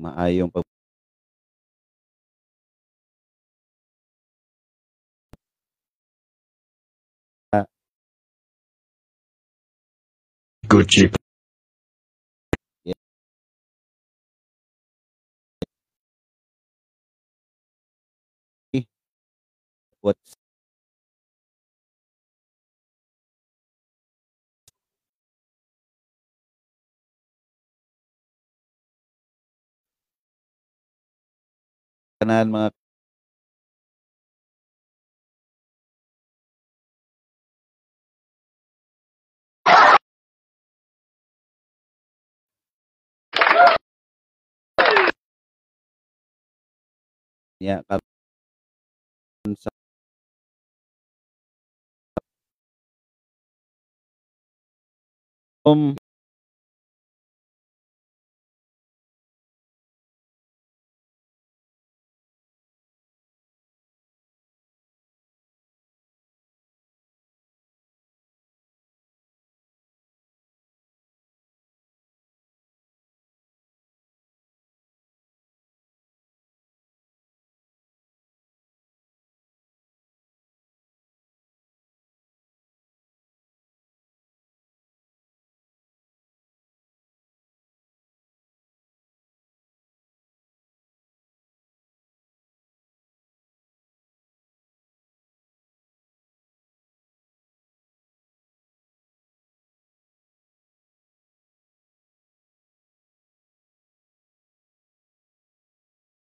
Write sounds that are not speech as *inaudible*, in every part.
maayong pag. Gucci. Yeah. What's mga Ya, Um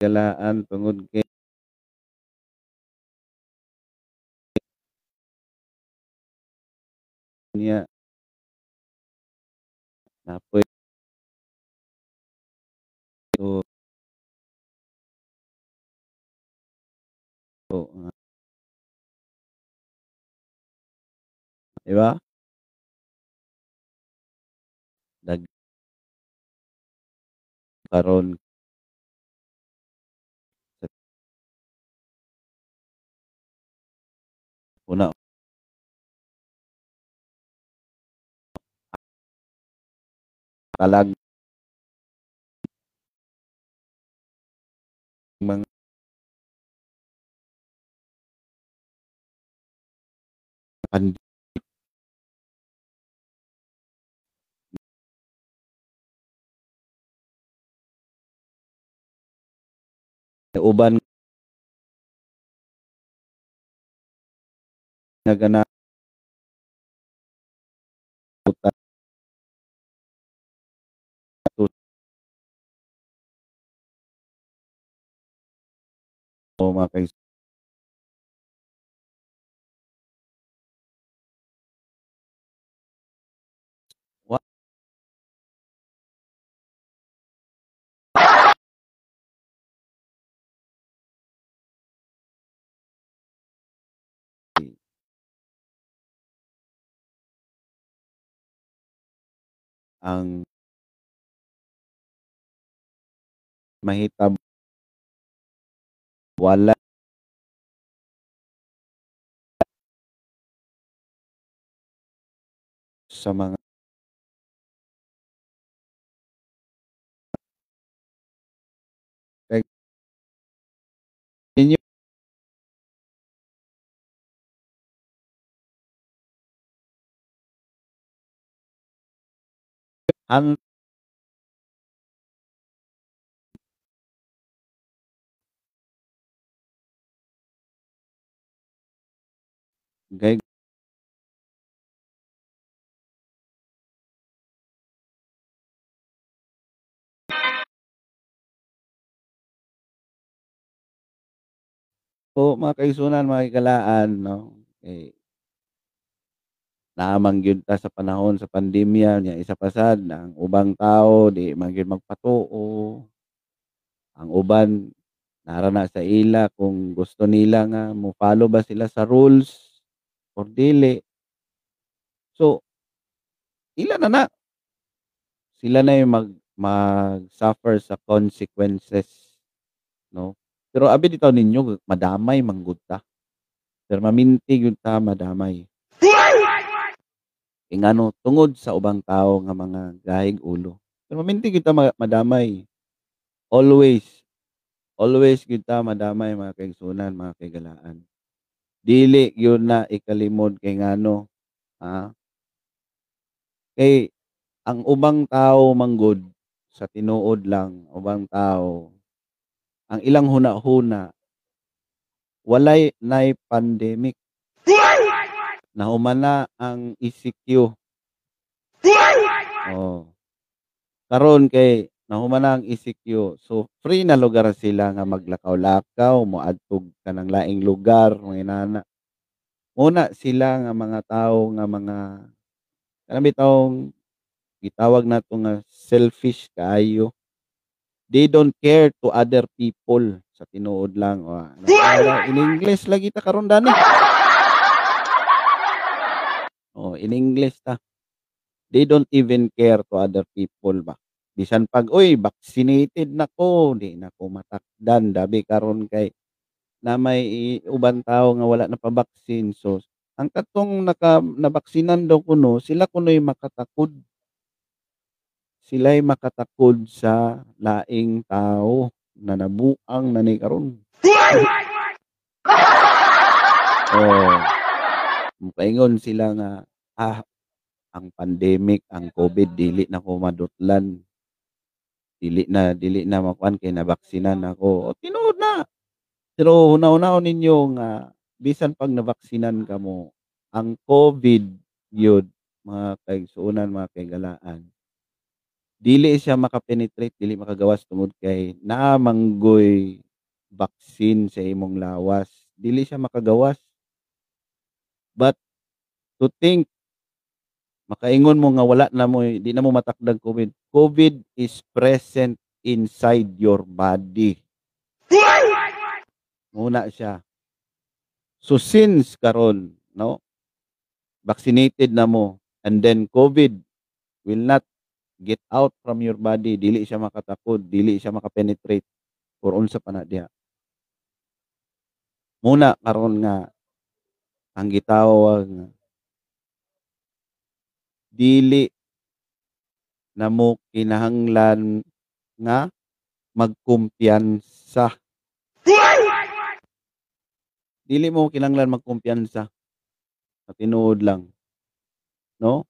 galaan tungod kay niya napoy so so, nga Di ba? Dag karon una kalag mang pand uban nga gana uta tu o mga kais Ang mahitabo wala sa mga Ang Gay Po, mga kaigsunan, mga higala-an 'no, eh naamang gyud ta sa panahon sa pandemya nya isa pa sad ang ubang tao di man gyud magpatuo. Ang uban nara na sa ila kung gusto nila nga mo-follow ba sila sa rules or dili. So ila na na. Sila na yung mag mag-suffer sa consequences 'no. Pero abi bitaw ninyo madamay man gud ta. Permaminti gyud ta madamay. Ingano tungod sa ubang tao nga mga gahig ulo. Permaminti gyud ta ma madamay. always, always gyud ta madamay mga kaigsunan, mga kaigalaan. Dili gyud na ikalimod kay ngano, ah kay ang ubang tawo manggod sa tinuod lang, ubang tawo, ang ilang hunahuna walay nay pandemic. Nahuman na ang ECQ. Oh. Karon kay nahuman na ang ECQ, so free na lugar sila nga maglakaw-lakaw, moadtog kanang laing lugar, mga inana. Una sila nga mga tawo nga mga kanang bitawng gitawag nato nga selfish kaayo. They don't care to other people sa tinuod lang wa in English lagi ta karon dani. Oh, in English ta. They don't even care to other people ba. Bisan pag, "Uy, vaccinated na ko, di na ko matakdan." Dabi karon kay na may ubang tawo nga wala napabaksin. So, ang katong naka nabaksinan daw kuno, sila kuno'y makatakod. Sila'y makatakod sa laing tawo na nabuang na ni karon. Oh. Mopaingon sila nga, "Ah, ang pandemic, ang COVID dili na ko madutlan. Dili na dili na makuan kay nabaksinan ako." O tinuod na. Pero hunahunahon ninyo nga bisan pag nabaksinan kamo, ang COVID gyud mga kaigsuonan, mga kaigalaan, dili siya maka-penetrate, dili makagawas tungod kay naa manggoy baksin sa imong lawas. Dili siya makagawas. But to think makaingon mo nga wala na mo di na mo matakdag COVID. COVID is present inside your body. Muna siya. So since karon, no, vaccinated na mo and then COVID will not get out from your body, dili siya makatakod, dili siya maka-penetrate or unsa pa na diha. Muna karon nga ang gitawag dili na mo kinahanglan nga magkumpiyansa. Dili mo kinahanglan magkumpiyansa. Sa tinuod lang. No?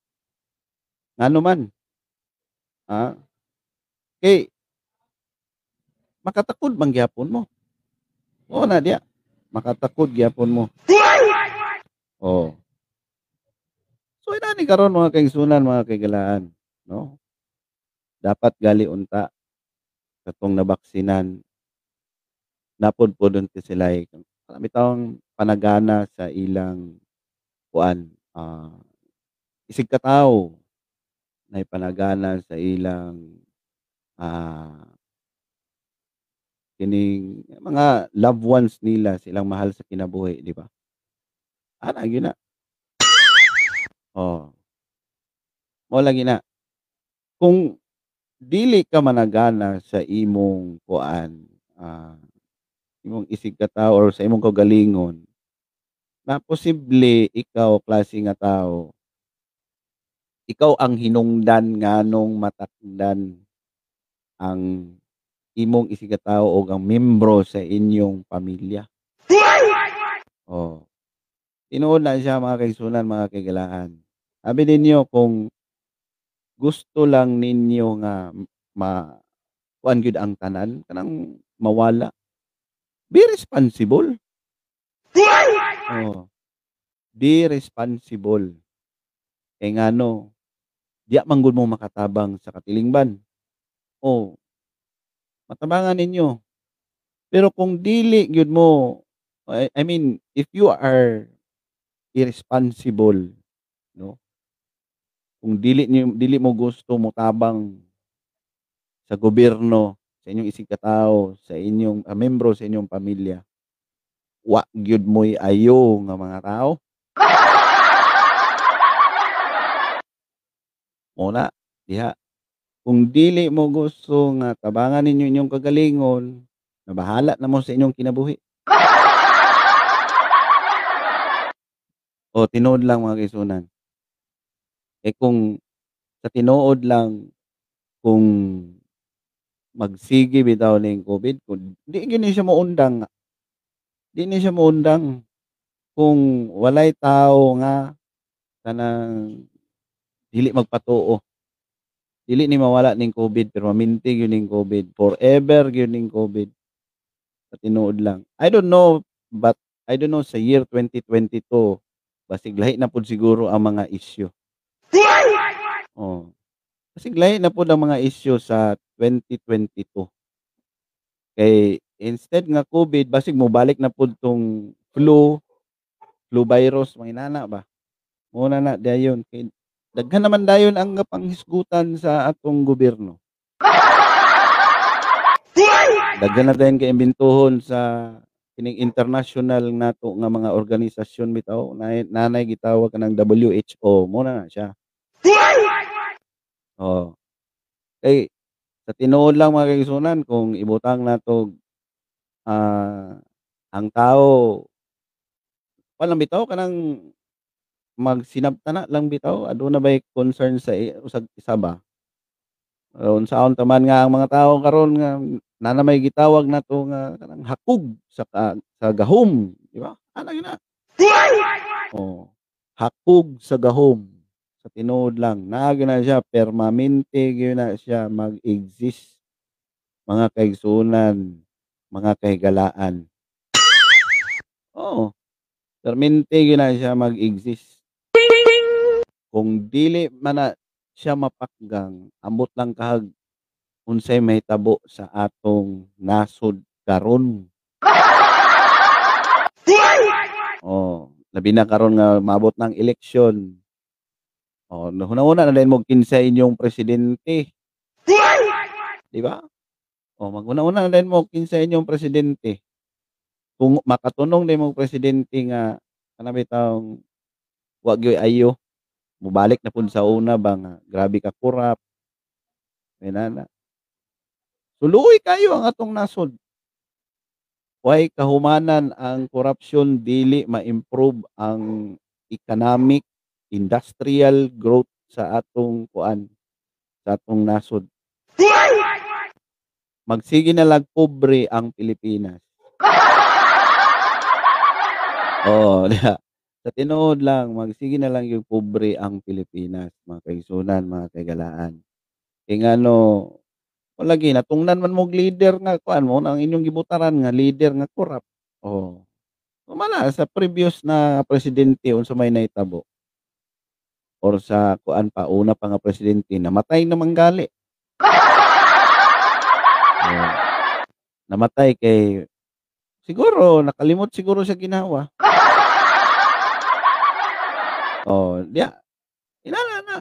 Ngano man. Ah, kay makatakod man gyapon mo. Oo na diya. Makatakod gyapon mo. Oh. So inani karon mga kaigsunan, mga kaigalaan, no? Dapat gali unta katong nabaksinan. Napudpudon ti sila'y marami tawong panagana sa ilang kuan, ah, isig katawo nay panagana sa ilang, ah kining mga loved ones nila, silang mahal sa kinabuhi, di ba? Ana gyud na. Oh. Mao lagi na. Kung dili ka managana sa imong kuan, ah, imong isig katawo or sa imong kaugalingon, na posible ikaw klase nga tawo ikaw ang hinungdan nganong matakdan ang imong isig katawo o ang miyembro sa inyong pamilya. Oh. Na siya mga kaigsunan, mga kaigalaan. Sabi ninyo kung gusto lang ninyo nga ma kuan gyud ang tanan, kanang mawala, be responsible. Oh. Be responsible. Kay ngano, diya man gud mo makatabang sa katilingban. Oh. Matabangan ninyo. Pero kung dili gyud mo, I mean, if you are irresponsible, no? Kung dili niyo dili mo gusto motabang sa gobyerno, sa inyong isig katawo, sa inyong, ah, miyembro sa inyong pamilya, wa gyud mo'y ayo nga mga tao. *laughs* Mao na, diha. Kung dili mo gusto nga tabangan ninyo inyong kagalingon, na bahala na mo sa inyong kinabuhi. Oh, tinuod lang mga kaigsunan. Eh, kung sa tinuod lang, kung magsige bitaw ning COVID kun di gini siya moundang. Di ni siya moundang kung walay tawo nga kanang dili magpatuo. Dili ni mawala ning COVID pero mamintig yun ning COVID, forever gyud ning COVID. Sa tinuod lang. I don't know but I don't know sa year 2022 basig lahi na pud siguro ang mga issue. Oh. Basig lahi na pud ang mga issue sa 2022. Kay instead nga COVID basig mobalik na pud tong flu, flu virus manginana ba. Mao na dayon kay daghan naman dayon ang panghisgutan sa atong gobyerno. *laughs* Daghan na dayon kay imbentohon sa kining international nato nga mga organisasyon bitaw na nanay gitawag kanang WHO mo na na siya. Oh. Kay sa tinuod lang mga kaigsunan kung ibutang nato ah, ang tao kuan lang bitaw kanang magsinabtana lang bitaw aduna bay concern sa usag isa ba. Unsaon taman nga ang mga tawo karon nga na may gitawag nato nga kanang hakog sa ka, sa gahom, di ba? Ana gina. Oh, hakog sa gahom. Sa tinuod lang, naa na siya permanente gyud na siya mag-exist. Mga kaigsunan, mga kahigalaan. Oo. Permanente gyud na siya mag-exist. Kung dili man na siya mapakgang, ambot lang kahag unsay mahitabo sa atong nasod karon. *laughs* Oh, labi na karon nga maabot ng eleksyon. Oh, hunahuna na din mo kinsa inyong presidente. Di ba? Oh, maghuna-una na din mo kinsa inyong presidente. Kung makatunong din mo presidente nga kana bitawng wa gyud ayo mubalik na pud sa una ba nga grabe ka kurap. Inana. Suluoy kayo ang atong nasod. Why kahumanan ang korupsyon dili ma-improve ang economic, industrial growth sa atong kuan sa atong nasod. Magsige na lang pobre ang Pilipinas. *laughs* Oh, *laughs* diha. Sa tinuod lang, magsige na lang yung pobre ang Pilipinas, mga kaigsunan, mga kaigalaan. Kay ngano wala lagi natungnan man mog leader nga kuan mo ang inyong gibutaran nga leader nga korap. Oh. Mala sa previous na presidente unsa may nahitabo. Or sa kuan pa una pa nga presidente namatay naman gali. Oh. Namatay kay siguro nakalimot siguro sa ginawa. Oh, diya. Inana na.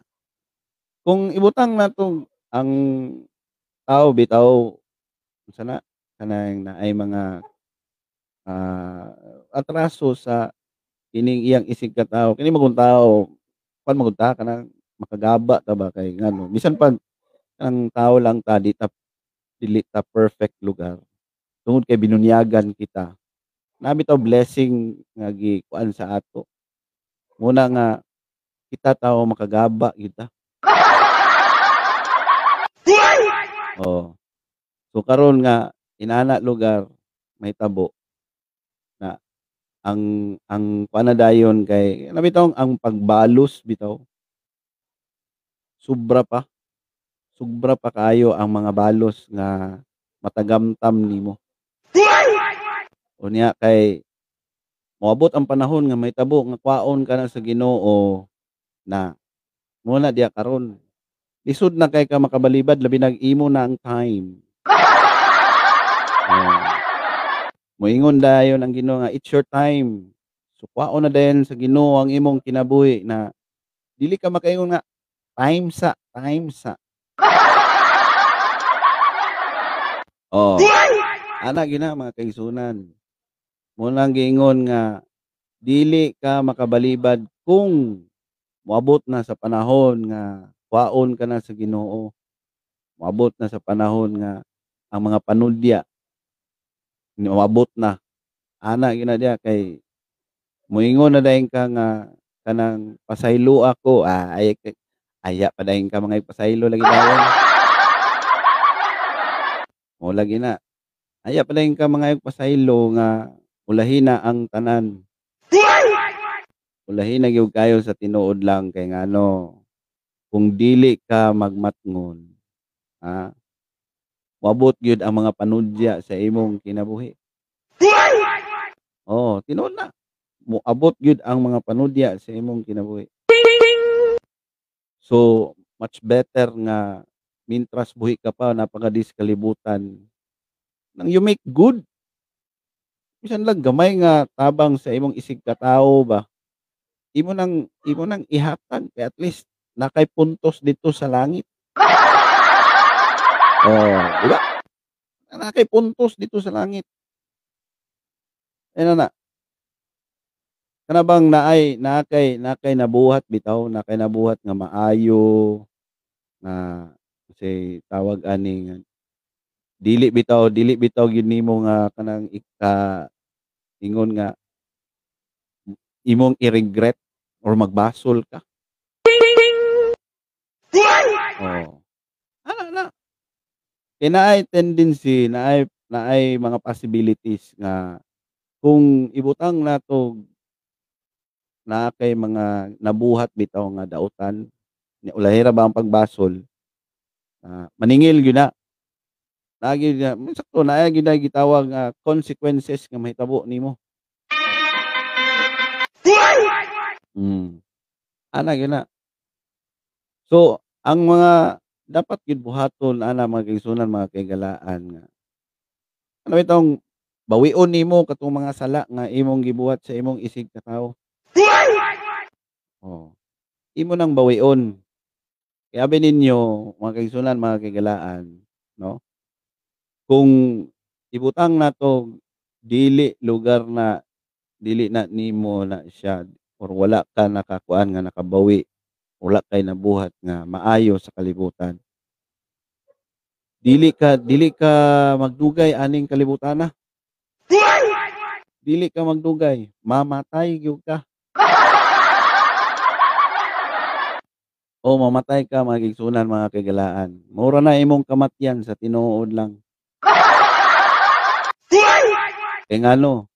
Kung ibutang nato ang tao bitaw unsa na kanang naay mga ah, atraso sa kining iyang isig ka tawo. Kini magong tawo kuan magud ta kanang makagaba ta ba kay ngano bisan pa ang tao lang ta di ta dili ta perfect lugar. Tungod kay binunyagan kita. Na bitaw blessing nga gikuan sa ato. Muna nga kita tawo makagaba kita. Oh. So karon nga inana lugar mahitabo na ang ang kuan na dayon kay ano bitaw ang pagbalos bitaw. Sobra pa. Sobra pa kaayo ang mga balos nga matagamtam nimo. Unya kay moabot ang panahon nga mahitabo nga kwaon ka na sa Ginoo na muna diya karon lisod na kay ka makabalibad labi nag-imo na ang time. Oh. *laughs* Moingon dayon ang Ginoo nga it's your time. So kwaon na dayon sa Ginoo ang imong kinabuhi na dili ka makaingon nga time sa time sa. *laughs* Oh. Ana gina mga kaigsunan. Mo nang giingon nga dili ka makabalibad kung moabot na sa panahon nga kwaon ka na sa Ginoo. Moabot na sa panahon nga ang mga panudya moabot na. Ana gina diya kay moingon na dayon ka nga kanang pasaylo ako ah, ay aya pa dayon ka mga pasaylo lagi dayon. Mao lagi na. Aya palihing ka mangayog pasaylo nga ulahina ang tanan. Ulahina gyud kayo sa tinuod lang kay ngano, kung dili ka magmatngon, ha, moabot gyud ang mga panudya sa imong kinabuhi. Oo, tinuod na. Moabot gyud ang mga panudya sa imong kinabuhi. So, much better nga mintras buhi ka pa napakadis kalibutan, nang you make good. Bisan lang gamay nga tabang sa imong isig katawo ba, imo nang imo nang ihatag kay at least nakay puntos dito sa langit. *laughs* Oh, di ba? Nakay puntos dito sa langit. Ayan na. Kana bang naay naa kay naa kay nabuhat bitaw, naa kay nabuhat nga maayo, nga say tawag ani nga dili bitaw dili bitaw gyud nimo nga kanang ika ingon nga imong i-regret or magbasol ka. Oo. Ana na. Kay naay tendency, naay naay mga possibilities nga kung ibutang nato naa kay mga nabuhat bitaw nga daotan, nya ulahi ra ba ang pagbasol, ah, maningil gyud na. Gyud nga sakto naa gyud na gitawag nga consequences nga mahitabo nimo. Hmm, ana gyud na. So, ang mga dapat gyud buhaton ana mga kaigsunan, mga kaigalaan nga ano bitawng bawion nimo katong mga sala nga imong gibuhat sa imong isig katawo. Oo, imo nang bawion. Kay abi ninyo mga kaigsunan, mga kaigalaan, 'no, kung ibutang nato dili lugar na dili na nimo na siya or wala ka nakakuan nga nakabawi, wala kay nabuhat nga maayo sa kalibutan. Dili ka dili ka magdugay aning kalibutana. Dili ka magdugay, mamatay gyud ka. Oo, mamatay ka mga mga kaigalaan. Mura na imong kamatyan sa tinuod lang. Kay ngano,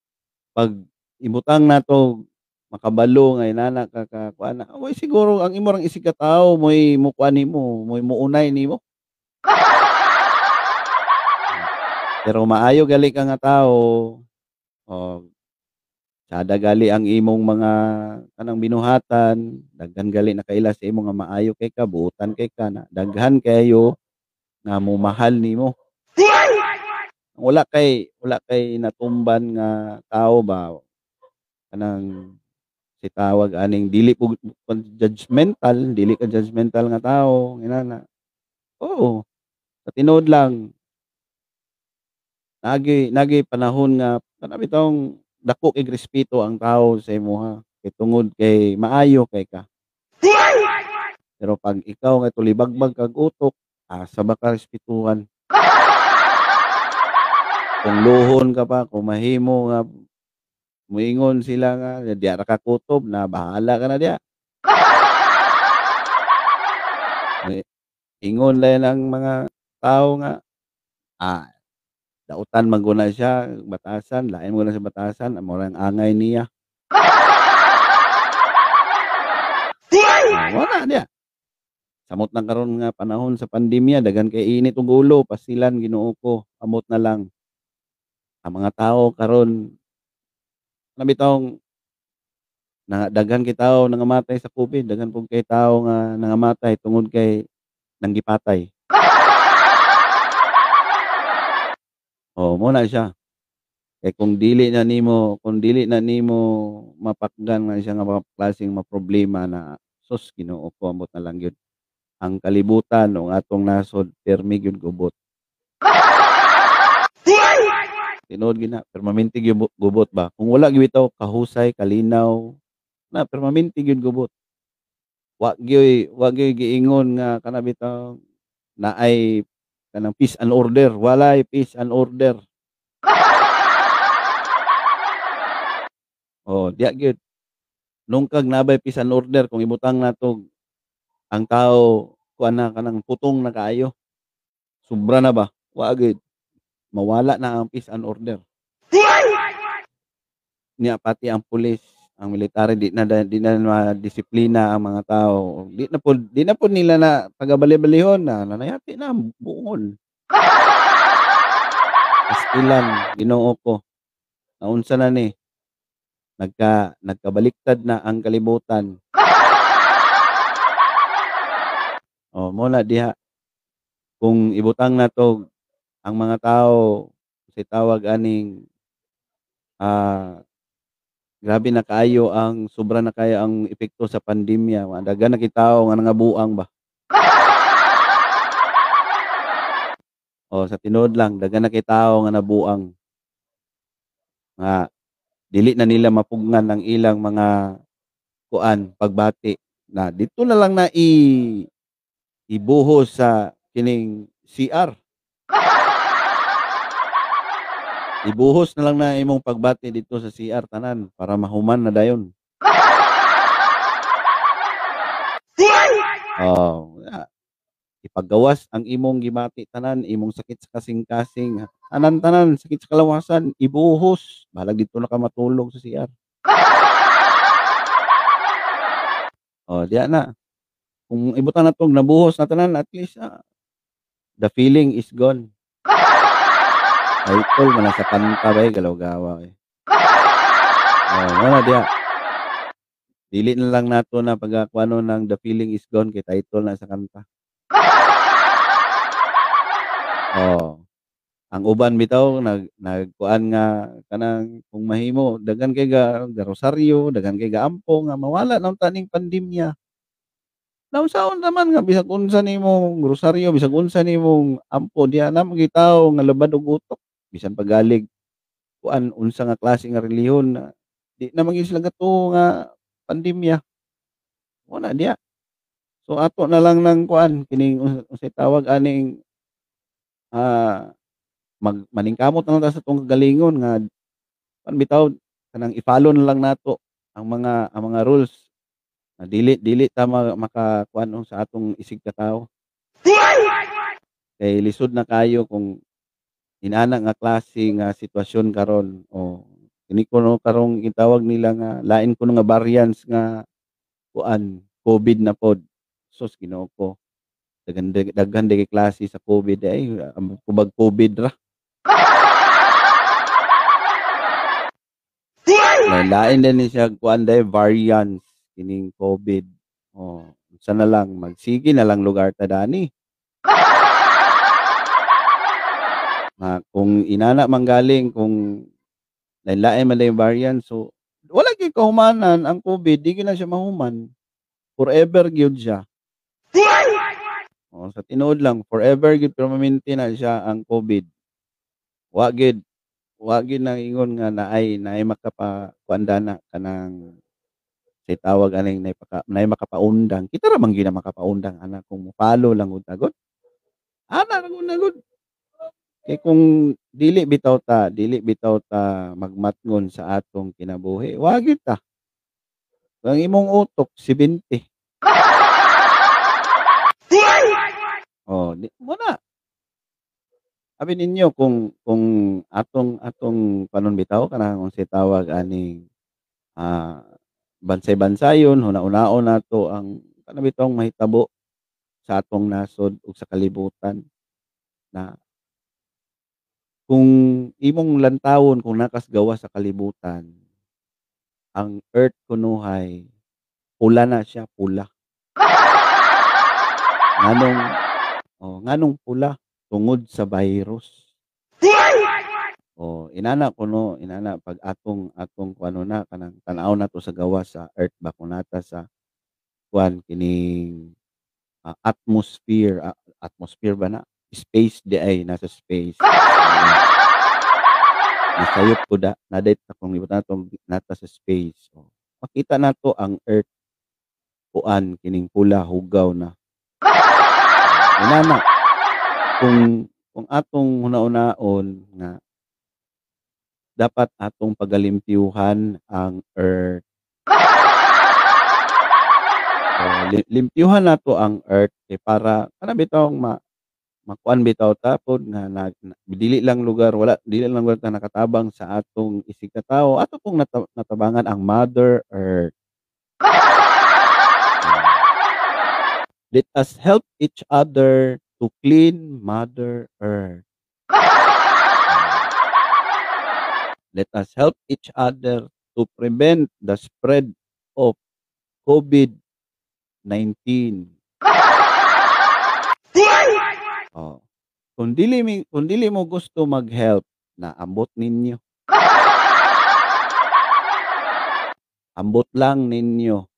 'pag ibutang nato makabalo nga inana ka ka kuan na, uy siguro ang imo rang isig katawo mo'y mokuan nimo, mo'y mounay nimo. *laughs* Pero maayo gali ka nga tawo, oh, sada gali ang imong mga kanang binuhatan, daghan gali na kaila sa imo nga maayo kay ka, buotan kay ka na daghan kayo nga momahal nimo. Wala kay wala kay natumban nga tawo ba, kanang si tawag aning dili pug judgemental, dili ka judgemental nga tawo inana. Oo, sa tinuod lang naagi naagi panahon nga kana bitawng dako kay respeto ang tawo sa imuha, kay tungod kay maayo kay ka. Pero 'pag ikaw nga tulibagbag kag utok, asa ba ka respetuhan? Kung lohon ka pa, kung mahimo nga moingon sila nga diya ka kutob na bahala ka na diya. Ingon lang ang mga tawo nga, ah, daotan man guna siya, batasan, lain mo lang sa batasan, amo lang angay niya. Ah, wala diya. Samot na karon nga panahon sa pandemya daghan kay init ug ulo, pasilan Ginoo ko, amot na lang. Ang mga tawo karon ano bitawng na daghan kay nangamatay sa COVID, daghan pug kay tawo nga nangamatay tungod kay nanggipatay. Oo, mo na siya. Kay kung dili na nimo kung dili na nimo mapakgan nga siya nga mga klaseng maproblema na sus Ginoo ko amot na lang gyud. Ang kalibutan o ang atong nasod pirmi gyud gubot. Tinuod gyud na permanente gyud gubot ba. Kung wala gyud kahusay, kalinaw, na permanente gyud gubot. Wa gyoy wa gyoy giingon nga kana bitaw naay kanang peace and order, walay peace and order. *laughs* Oo, diya gyud. Nungkag nabay peace and order kung ibutang nato ang tawo kuan na kanang putong na kaayo. Sobra na ba? Wa gyud. Mawala na ang peace and order. Nya pati ang pulis, ang military di na di na madisiplina ang mga tao. Di na pod di na pod nila na taga-bali-balihon na nanayati na buongon. Pastilan, Ginoo ko. Naunsa na ni? Nagka nagkabaliktad na ang kalibutan. Oh, mo na diha. Kung ibutang nato ang mga tao si tawag aning ah, grabe na kaayo ang sobra na kaayo ang epekto sa pandemya. Daghan na kitawo nga nangabuang ba. *laughs* Oh, sa tinuod lang daghan na kay tawo nga nabuang. Nga dili na nila mapugnan ang ilang mga kuan pagbati na dito na lang na i ibuhos sa kining CR. *laughs* Ibuhos na lang na imong pagbati dito sa CR tanan para mahuman na dayon. Oh. Ipagawas ang imong gibati tanan, imong sakit sa kasing-kasing, tanan-tanan sakit sa kalawasan, ibuhos. Balag dito na ka matulog sa CR. Oh, diya na. Kung ibutang na tong nabuhos na tanan, at least ah, the feeling is gone. Title man na sa kanta ba eh, galaw-gawa *laughs* eh. Oh, wala diya. Dili na lang nato na pagkakuano ng the feeling is gone kay title na sa kanta. *laughs* Oh. Ang uban bitaw nag nagkuan nga kanang kung mahimo daghan kay ga, ga rosaryo, daghan kay ga ampo nga mawala ng taning pandemya. Naunsaon naman nga bisag unsa nimong rosaryo, bisag unsa nimong ampo diha na magitaw nga labad og utok bisan pagalig kuan unsa nga klase nga relihiyon na di na maging sila gato nga pandemya. Wala diha. So ato na lang ng kuan kining unsay tawag aning ah mag maningkamot na lang ta sa atong kagalingon nga kuan bitaw kanang i-follow na lang nato ang mga ang mga rules na dili dili ta ma makakuan sa atong isig ka tawo. Kay lisod na kayo kung inana nga klase nga sitwasyon karon o kini kuno karong gitawag nila nga lain kuno nga variants nga kuan COVID na pod. Sus Ginoo ko. Daghan daghan kay klase sa COVID ay kubag COVID ra. Lain din siya kuan day variants kining COVID. Oh, unsa na lang magsige na lang lugar ta dani. *laughs* Na kung inana manggaling kung lain-lain man yung variant so wala gyud kahumanan ang COVID di na siya mahuman. Forever gyud siya. Oh, sa tinuod lang forever gyud permanente na siya ang COVID. Wa gyud wa gyud nang ingon nga naay naay makapakuandana kanang say tawag aning naay paka naay makapaundang. Kita ra man gyud makapaundang ana kung mo-follow lang agud. Ana ra gud. Kay kung dili bitaw ta dili bitaw ta magmatngon sa atong kinabuhi, wa gyud ta. Ang imong utok 70. *laughs* Oh, di mo na. Abi ninyo kung kung atong atong panon bitaw kanang unsay tawag aning ah, bansay-bansayon huna-hunaon nato ang kana bitawng mahitabo sa atong nasod ug sa kalibutan na kung imong lantawon kung nakas gawas sa kalibutan ang earth kunuhay pula na siya pula. *laughs* Nganong oh, nganong pula tungod sa virus. Oh, inana kuno inana pag atong atong kuano na kanang tan-aw nato sa gawas sa earth ba kun nata sa kuan kining ah, atmosphere ah, atmosphere ba na space di ay nasa space. *laughs* Nasayop ko da naday ta kung ibut natong nata sa space. Oh. Makita nato ang earth kuan kining pula hugaw na. Inana kung kung atong huna-unaon nga dapat atong pagalimpyuhan ang earth. So, li limpyuhan nato ang earth eh, para kana bitawng ma makuan bitaw tapon nga nag na dili lang lugar wala dili lang lugar ta nakatabang sa atong isig nga tawo ato pong nata natabangan ang Mother Earth. Let us help each other to clean Mother Earth. Let us help each other to prevent the spread of COVID-19. Oh, kung dili mi kung dili mo gusto mag-help na ambot ninyo. Ambot lang ninyo.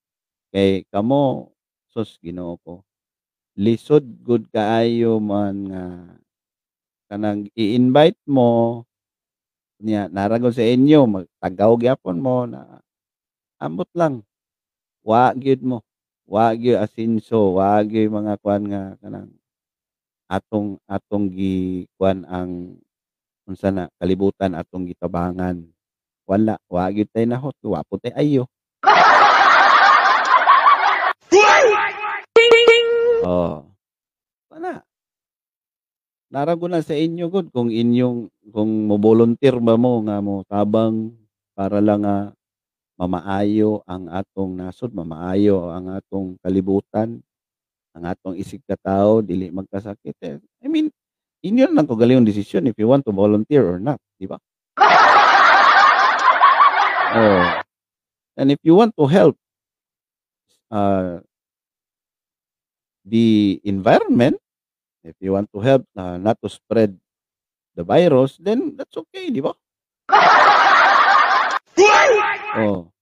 Kay kamo sus Ginoo ko, lisod gud kaayo man nga kanang i-invite mo nya nara gud sa inyo magtagaw gyapon mo na ambot lang. Wa gyud mo, wa gyud asenso, wa gyud mga kuan nga kanang atong atong gikuan ang unsa na kalibutan atong gitabangan. Wala, wa gyud tay nahot, wa po tay ayo. Oh, wala. Nara gud na sa inyo gud kung inyong kung mo-volunteer ba mo nga motabang para lang nga mamaayo ang atong nasod, mamaayo ang atong kalibutan, ang atong isig katawo dili magkasakit, eh, I mean, inyo lang kaugalingong desisyon if you want to volunteer or not, di ba? *laughs* Oh, and if you want to help uh the environment, if you want to help uh, not to spread the virus, then that's okay, di ba? *laughs* Oh,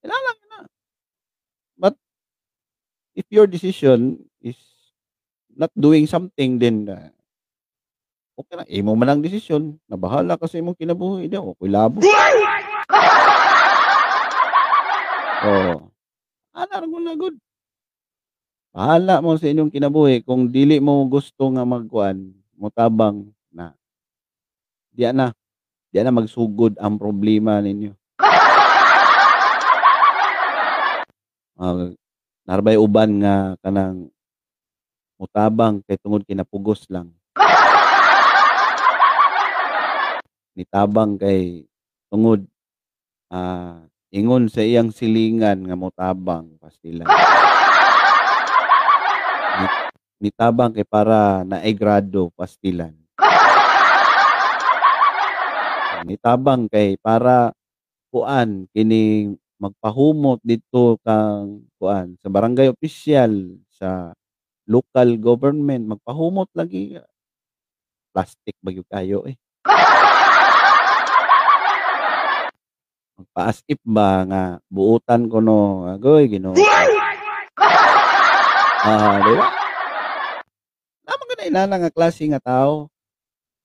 kailangan na. But if your decision is not doing something then uh, okay lang, imo man ang desisyon, na bahala ka sa imong kinabuhi, di ako'y labot. *laughs* Oh, ana ra gud na gud. Bahala mo sa inyong kinabuhi kung dili mo gusto nga magkuan, motabang na diya na, diya na magsugod ang problema ninyo. *laughs* Ah, narabay uban nga kanang motabang kay tungod kinapugos lang. *laughs* Nitabang kay tungod ah, ingon sa iyang silingan nga motabang pastilan. *laughs* Ni nitabang kay para naay grado pastilan. *laughs* Nitabang kay para kuan kining magpahumot didto kang kuan sa barangay opisyal, sa local government, magpahumot lagi. Plastic ba gyud kayo, eh. Magpa-as-if ba nga buotan kuno, agoy Ginoo ko. Ah, di ba? Namo gyud na inana nga klase nga tawo,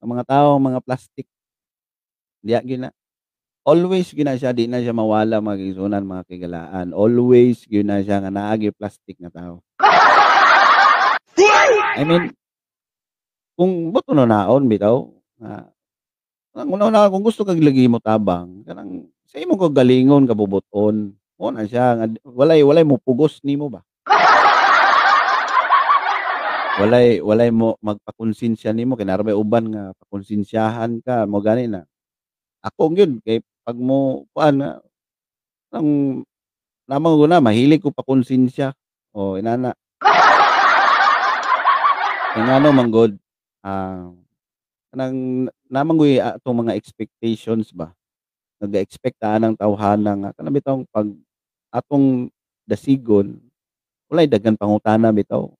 ang mga tawo mga plastic. Diya gyud na. Always gyud na siya di na siya mawala mga kaigsunan, mga kagalaan. Always gyud na siya nga naa gyud plastic nga tawo. I mean, kung buot una-unaon bitaw nga ang una-una kung gusto kag lagi motabang kanang sa imong kaugalingon kabubuton, mo na siya nga walay walay mopugos nimo ba. Walay walay mo magpakonsensya nimo kay narabay uban nga pakonsensyahan ka mo gani na. Ako gyud kay pag mo kuan nga ang namang una mahilig ko pakonsensya, oh inana. *laughs* Kay ngano man gud, ah, kanang namangoy atong mga expectations ba. Nag-e-expect ta anang tawhana nga kanang bitaw pag atong dasigon, walay daghan pangutana bitaw.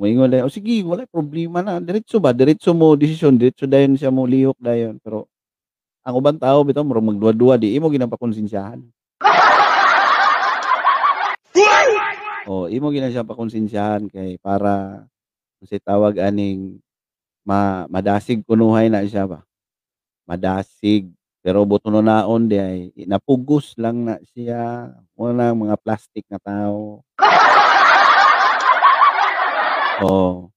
Moingon dayon, "O sige walay problema na." Diretso ba, diretso mo desisyon, diretso dayon siya mo lihok dayon. Pero ang ubang tao bitaw murag magduwa-duwa di imo ginang pakonsensyahan. Oh, imo gina siya pakonsensyahan kay para unsay tawag aning ma madasig kunuhay na siya ba. Madasig, pero buot una-unaon di ay napugos lang na siya, na mga plastic nga tawo. *laughs* Oh,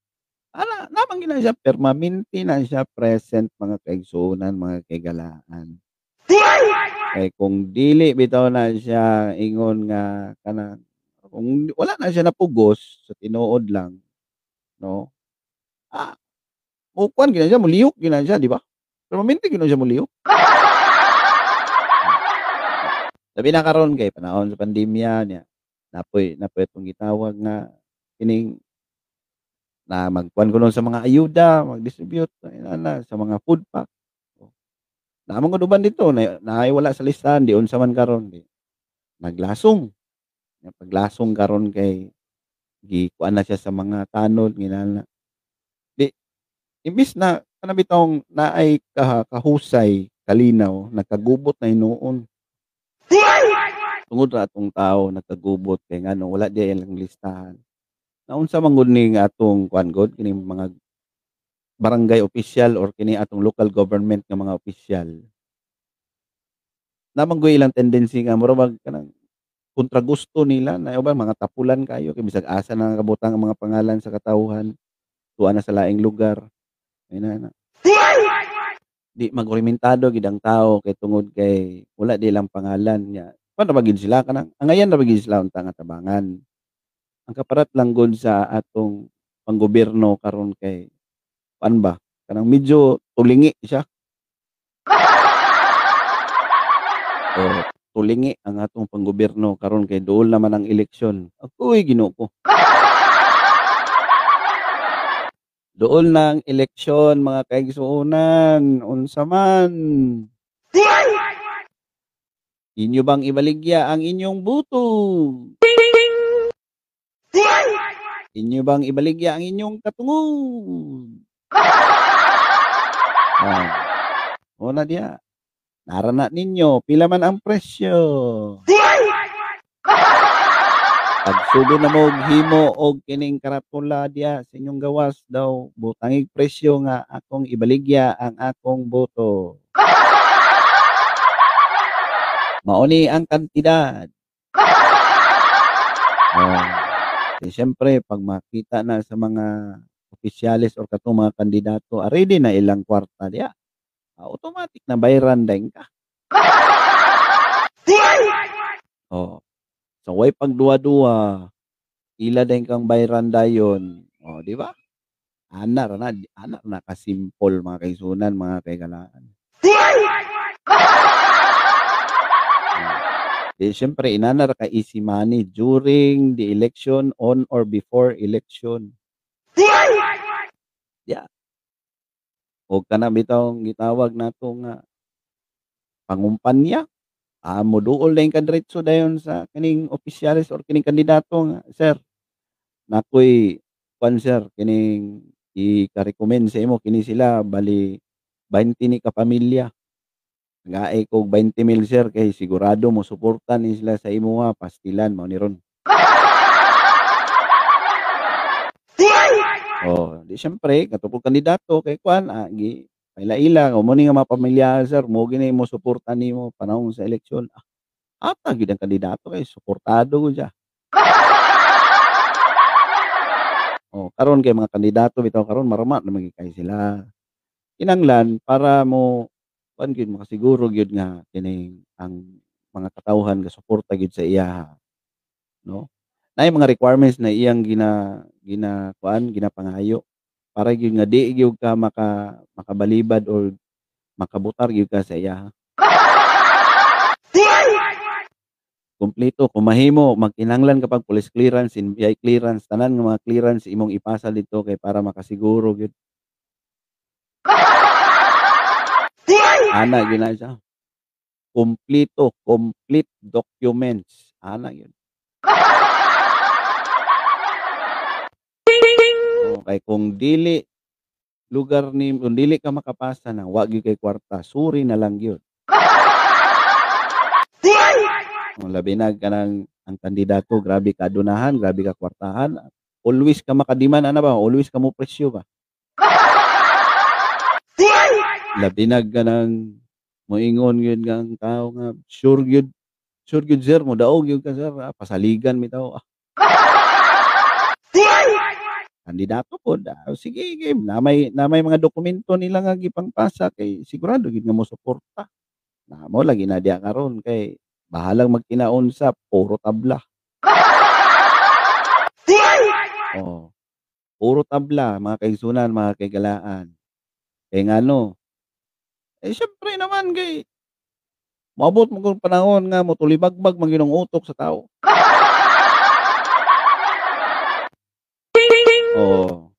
ana namang gyud na siya permanente na siya present mga kaigsunan, mga kaigalaan. Kay kung dili bitaw na siya ingon nga kanang kung wala na siya napugos sa tinuod lang, no, ah mo kuan gyud na siya molihok gyud na siya, di ba? Permanente gyud na siya molihok. Labi *laughs* na karon kay panahon sa pandemya niya, napoy napoy atong gitawag nga kining na magkuan kuno sa mga ayuda, mag-distribute inana sa mga food pack. Oh, namang gud uban dito na naay wala sa listahan di unsa man karon di naglasong. Paglasong karon kay gikuan na siya sa mga tanod nginana. Di imbis na kana bitawng naay kaha kahusay, kalinaw, nagkagubot na hinuon. Tungod ra atong tawo nagkagubot kay ngano wala di ilang listahan. Naunsa man gud ning atong kuan gud kining mga barangay opisyal or kini atong local government nga mga opisyal. Naman gyud ilang tendency nga mura bang kanang kontra gusto nila na uban mga tapulan kayo kay bisag asa na nakabutang ang mga pangalan sa katawhan, tuwa na sa laing lugar, inana. Di magorimentado gid ang tawo kay tungod kay wala di ilang pangalan nya pano ba gid sila kanang angayan ra ba gid sila unta nga tabangan. Ang kaparat lang gud sa atong panggobyerno karon kay kuan ba kanang medyo tulingi siya. *laughs* Oh, tulingi ang atong panggobyerno karon kay duol naman ang eleksyon. Agoy Ginoo ko. *laughs* Duol na ang eleksyon mga kaigsuonan, unsa man. Inyo bang ibaligya ang inyong boto? Inyo bang ibaligya ang inyong katungod? *laughs* Ah, una diha. Narana ninyo pila man ang presyo. *laughs* Pagsugod na mo himo og kining karatula diha sa inyong gawas daw butangig presyo nga akong ibaligya ang akong boto. *laughs* Mao ni ang kantidad. Oh. Eh, siyempre pag makita na sa mga opisyales or katong mga kandidato, ah, ready na ilang kwarta diha. Ah, automatic na bayran dayon ka. *laughs* Oh. So way pagduwa-duwa, ila dayon kang bayran dayon, oh, di ba? Ana ra na, ana ra na ka-simple mga kaigsuonan, mga kaigalaan. *laughs* Di siyempre inana ra ka easy money during the election, on or before election. Yeah. Og kana bitawng gitawag nato nga pangumpanya, ah, moduol dayon ka diretso dayon sa kining opisyales or kining kandidato nga, "Sir, nakoy kuan sir kining ika-recommend sa imo kini sila bali 20 ni ka pamilya. Nag-aay kog 20,000 sir kay sigurado mosuporta ni sila sa imo ha, pastilan mao ni ron." Oh, di siyempre katong kandidato kay kuan, ah, gi paila-ila, "O mo ni nga mga pamilya sir, mo gini mosuporta nimo panahon sa eleksyon." Ah, ata gyud ang kandidato kay suportado gud siya. *laughs* Oh, karon kay mga kandidato bitaw karon marama naman gyud kay sila. Kinahanglan para mo kuan gyud makasiguro gyud nga kining ang mga katawhan gasuporta gyud sa iya, no? Naay mga requirements na iyang gina ginakuan, ginapangayo para gyud nga di gyud ka maka makabalibad or makabutar gyud ka sa iya. Kumpleto kung mahimo magkinahanglan ka pag police clearance, NBI clearance, tanan nga mga clearance imong ipasa didto kay para makasiguro gyud. Ana gyud na siya. Kumpleto, complete documents, ana gyud. Oh, kay kung dili lugar ni kung dili ka makapasa nang wa gyud kay kwarta, suri na lang gyud. Oh, labi na kanang ang kandidato grabe ka adunahan, grabe ka kwartahan, always ka maka-demand ana ba, always ka mo presyo ba. Labi na kanang moingon gyud nga ang tawo nga sure gyud sure gyud sir modaog gyud ka sir, ah, pasaligan bitaw, ah. Kandidato pod, ah, sige game na may na may mga dokumento nila nga gipangpasa kay sigurado gyud nga mosuporta. Na mao lagi na diha karon kay bahalang magkinaunsa puro tabla. Oh, puro tabla mga kaigsuonan, mga kaigalaan. Kay ngano eh, siyempre naman kay moabot man kung panahon nga motulibagbag man gyud ang utok sa tawo. *laughs* Oo.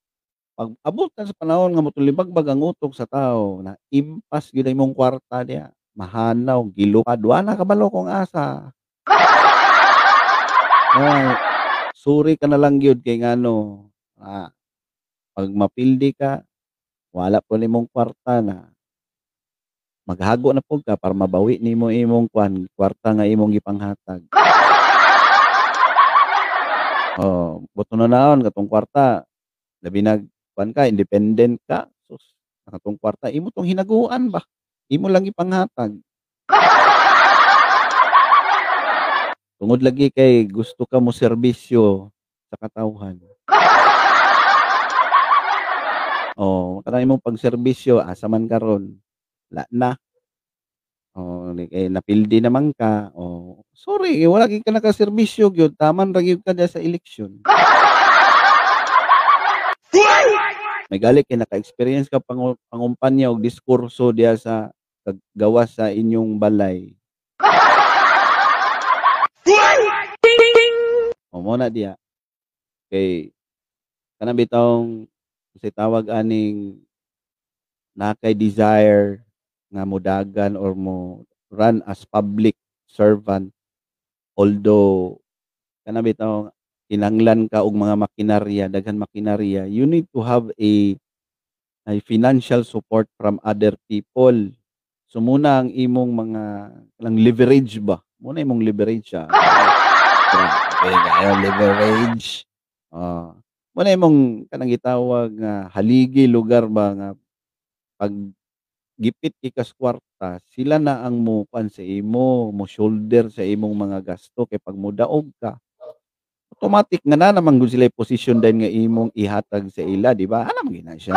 Pag abot na sa panahon nga motulibagbag ang utok sa tawo na impas gyud imong kwarta diha, mahanaw, gilukad, wala kabalo kung asa. *laughs* Ay, suri ka na lang gyud kay ngano, ah, pag mapildi ka, wala po nimong kwarta na maghago na pud ka para mabawi nimo imong kuan, kwarta nga imong gipanghatag. *laughs* Oo, buton na naon katong kwarta, labi na kuan ka, independent ka, sus ang atong kwarta imo tong hinaguan ba, imo lang ipanghatag. *laughs* Tungod lagi kay gusto ka moserbisyo sa katawhan. *laughs* Oo, kanang imong pagserbisyo asa man karon, wala na. Di kay napildi naman ka, oh, sorry wala gyud ka nakaserbisyo gyud, taman ra gyud ka diha sa eleksyon. May gali kay naka-experience ka pangu pangumpanya og diskurso diha sa kag gawas sa inyong balay. O mao na diha. Kay kanang bitawng unsay tawag aning naa kay desire nga modagan or mo run as public servant, although kanang bitawng kinahanglan ka og mga makinarya, daghang makinarya, you need to have a a financial support from other people. So muna ang imong mga kanang leverage ba, muna imong leverage siya. Kayo leverage. Oo, muna imong kanang gitawag nga haligi lugar ba nga pag gipit ikas kwarta, sila na ang mokuan sa imo, mo-shoulder sa imong mga gasto kay pag modaog ka, automatic nga naa naman gud sila'y posisyon din nga imong ihatag sa ila, di ba? Ana man gyud na siya.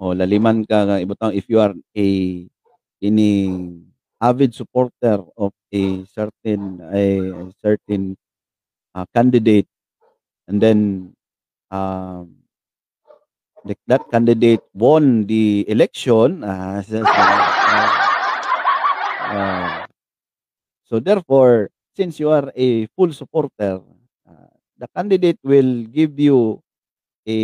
O laliman ka nga ibutang if you are a kining avid supporter of a certain a certain, ah, candidate and then, um, like that candidate won the election, ah, *laughs* sa sa ah, so therefore, since you are a full supporter, ah, the candidate will give you a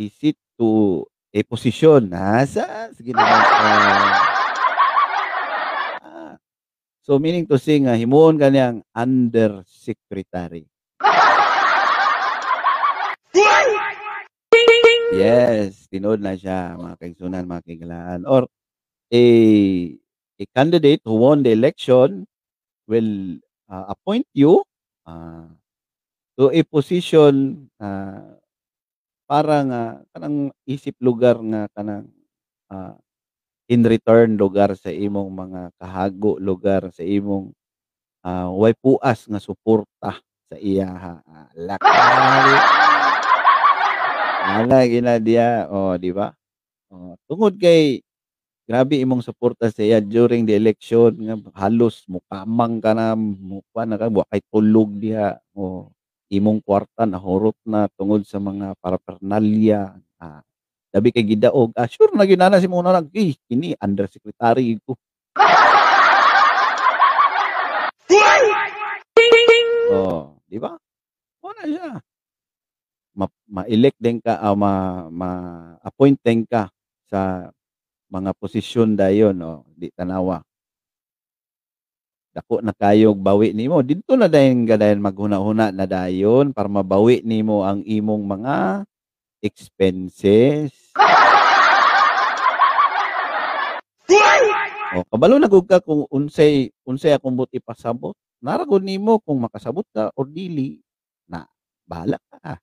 a seat to a posisyon, asa sige naman ka. Ah, so meaning to say nga himuon ka niyang undersecretary. Yes, tinuod na siya mga kaigsunan, mga kaigalahan or a a candidate who won the election will, ah, appoint you, ah, to a position, ah, para nga kanang isip lugar nga kanang, ah, in return lugar sa imong mga kahago, lugar sa imong, ah, way puas nga suporta sa iyaha, ah, lakali. Ana gina diha, oh, di ba? Oh, tungod kay grabe imong suporta sa iya during the election nga halos mokamang ka na, mo kuan na ka, kay tulog diha, oh, imong kwarta nahurot na tungod sa mga paraphernalia, ah, labi kay gidaog, ah, sure na gyud ana si imong anak, "Eh, kini undersecretary ko." Oh, di ba? Mao na Ma ma-elect din ka, ma ma-appoint din ka sa mga posisyon dayon, oh, di tanawa. Dako na kayog bawi nimo, didto na dayon ka dayon maghuna-huna na dayon para mabawi nimo ang imong mga expenses. Oh, kabalo na ka kung unsay unsay akong buot ipasabot, nara gud nimo kung makasabot ka or dili, na bahala ka.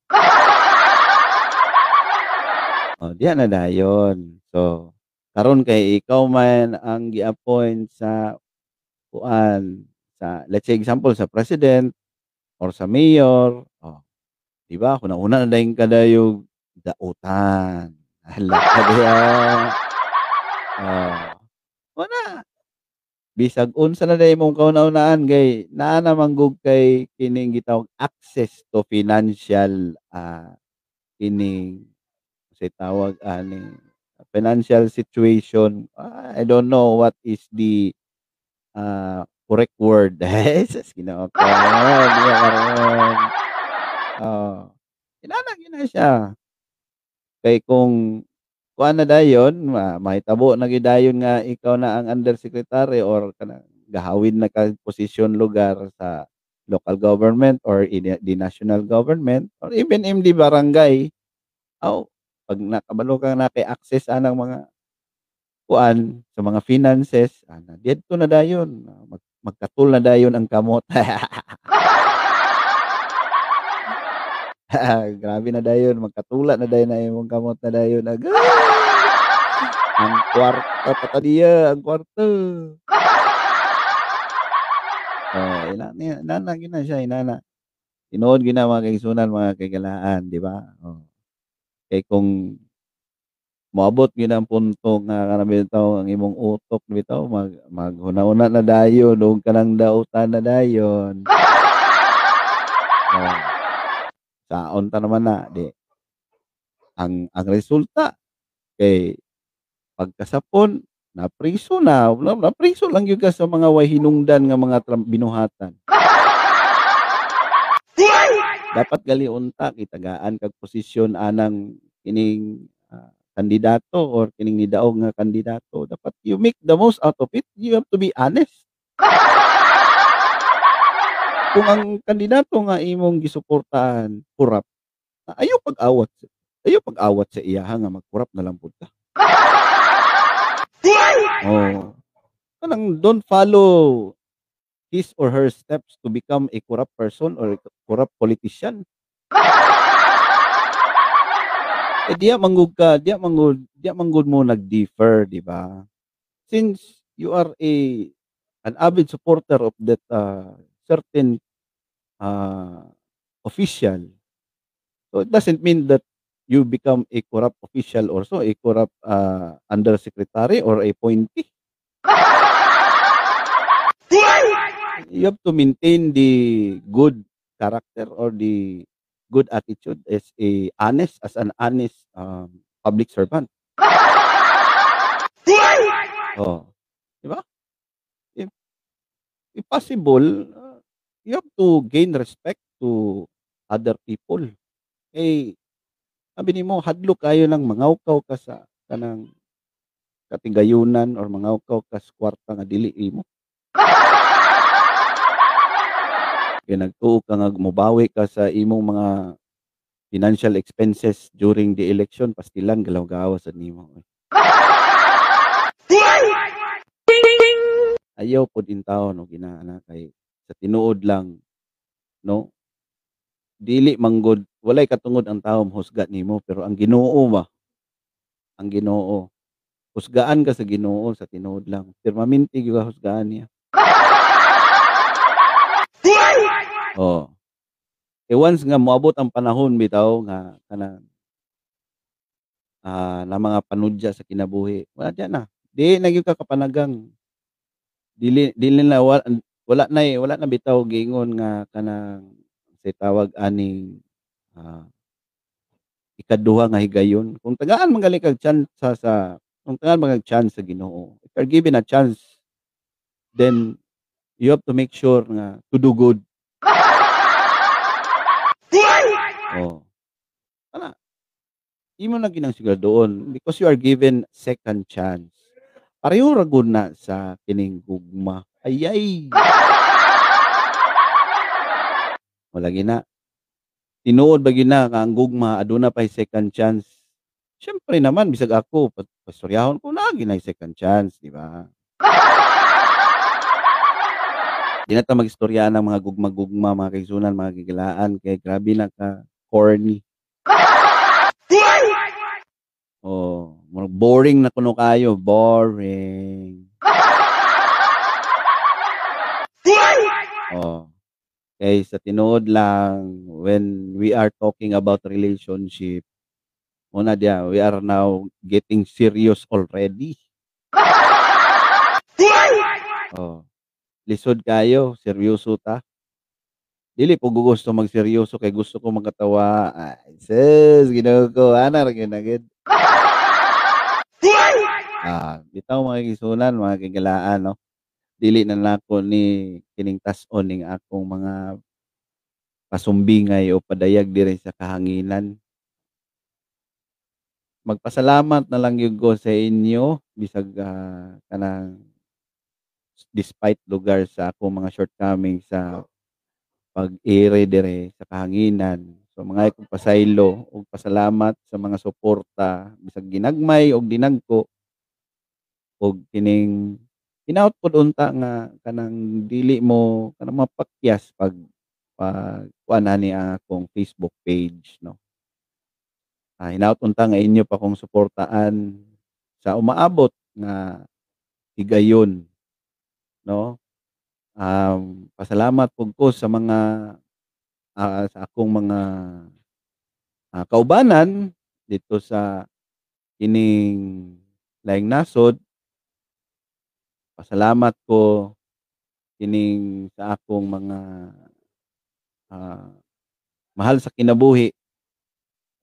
Oh, diha na dayon. So, karon kay ikaw man ang gi-appoint sa kuan, sa let's say example sa president or sa mayor, oh, di ba hunahuna na dayon kadayog dautan, *laughs* hala ka diha. Oh, mao na. Bisag unsa na dayon imong kauna-unahan kay naa naman gud kay kining gitawag access to financial, ah, kining say tawag ani financial situation, I don't know what is the, ah, correct word. Sus, Ginoo ko. Oo, inana gyud na siya. Kay kung kuan na dayon ma mahitabo na gyud dayon nga ikaw na ang undersecretary or kanang gahawid na kag posisyon lugar sa local government or in the national government or even the barangay. Aw, 'pag nakabalo ka na kay access anang mga kuan sa mga finances, ana diyadto na dayon mag magkatul na dayon ang kamot. *laughs* Grabe na dayon magkatula na dayon ang imong kamot na dayon agay. *laughs* Ang kwarta pa ta diya, ang kwarta. Oh, ina ni inana gyud na siya, inana. Tinuod gyud na mga kaigsunan, mga kaigalaan, di ba? Oh. Kay kung moabot gyud ang punto nga kanang bitaw ang imong utok bitaw mag maghuna-una na dayon ug kanang dautan na dayon. Oh. Saon ta naman na, di ang ang resulta kay pagkasapon napriso na, na napriso lang gyud sa mga way hinungdan nga mga binuhatan. Dapat gali unta kitagaan kag posisyon anang kining, ah, kandidato or kining nidaog nga kandidato. Dapat you make the most out of it, you have to be honest. *laughs* Kung ang kandidato nga imong gisuportahan korap, ayaw pag-awat ayaw pag-awat sa iyaha nga mag-korap na lang pud ka. *laughs* Oh, kanang don't follow his or her steps to become a corrupt person or corrupt politician. Eh, diya manggod ka, diya manggod diya manggod mo nag-differ, di ba? Since you are a an avid supporter of that, ah, certain, ah, official, so it doesn't mean that you become a corrupt official also, a corrupt, ah, undersecretary or appointee. You have to maintain the good character or the good attitude as a honest as an honest, um, public servant. Oh, di ba? If if possible, ah, you have to gain respect to other people. Eh, sabi nimo hadlok kayo ng mangawkaw ka sa kanang katigayunan or mangawkaw ka sa kwarta nga dili imo. Kay nagtuo ka nga mobawi ka sa imong mga financial expenses during the election, pastilan galaw-gawas sad nimo. Ayaw pod in taon og inaana kay sa tinuod lang, no? Dili manggod walay katungod ang tawo mohusga nimo pero ang Ginoo ba, ang Ginoo, husgaan ka sa Ginoo sa tinuod lang, permanente gyud husgaan niya. Oh. Eh, once nga moabot ang panahon bitaw nga kanang ah, na mga panudya sa kinabuhi, wala diya na. Di na gyud ka kapanagang. Dili dili na wa wala na, eh, wala na bitaw giingon nga kanang say tawag aning, ah ikaduha nga higayon. Kung tagaan man kag tsansa sa kung tagaan man kag chance sa Ginoo, if you're given a chance, then you have to make sure nga to do good. Oh. Ana, imo na ginang siguraduhon because you are given second chance. Pareho ra gud na sa kining gugma. Ayay! *laughs* Wala gina. Tinuod ba gyud na nga ang gugma aduna pay second chance. Siyempre naman bisag ako pa pastoryahon ko naa ginay second chance, di ba? *laughs* Di na ta magistorya ng mga gugma-gugma, mga kaigsunan, mga gigilaan kay grabe na ka corny. Oh, boring na kuno kayo, boring. Oh. Kay sa tinuod lang when we are talking about relationship, una diya we are now getting serious already. Oh. Lisod kayo, seryoso ta. Dili po gusto magseryoso kay gusto ko makatawa. Ay sus, Ginoo ko ana ra gyud. Ah, bitaw mga igsunan, mga kagalaan 'no. Dili na nako ni kining tas-on ning akong mga pasumbingay o padayag diri sa kahanginan. Magpasalamat na lang gyud ko sa inyo bisag, ah, kanang despite lugar sa akong mga shortcomings sa pag-iri diri sa kahanginan. So mangay kong pasaylo ug pasalamat sa mga suporta bisag ginagmay ug dinagko. Ug kining hinaut pod unta nga kanang dili mo kanang mapakyas pag pag kuan ani ang akong Facebook page no. Ah, hinaut unta nga inyo pa kong suportaan sa umaabot nga higayon, no. Um, pasalamat pud ko sa mga, ah, sa akong mga, ah, kaubanan dito sa kining laing nasod. Pasalamat ko kining sa akong mga, ah, mahal sa kinabuhi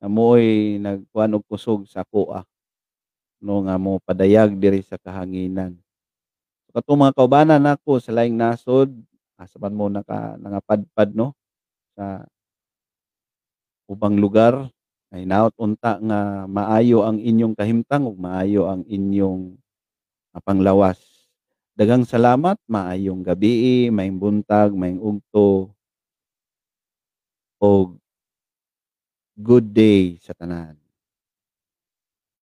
nga mo'y nagkuan og kusog sa akoa, no nga mopadayag diri sa kahanginan. Katong mga kaubanan nako sa laing nasod, asa man mo naka nangapadpad no, sa ubang lugar, ay hinaut unta nga maayo ang inyong kahimtang ug maayo ang inyong, panglawas. Daghang salamat, maayong gabii, maayong buntag, maayong ugto. Og good day sa tanan.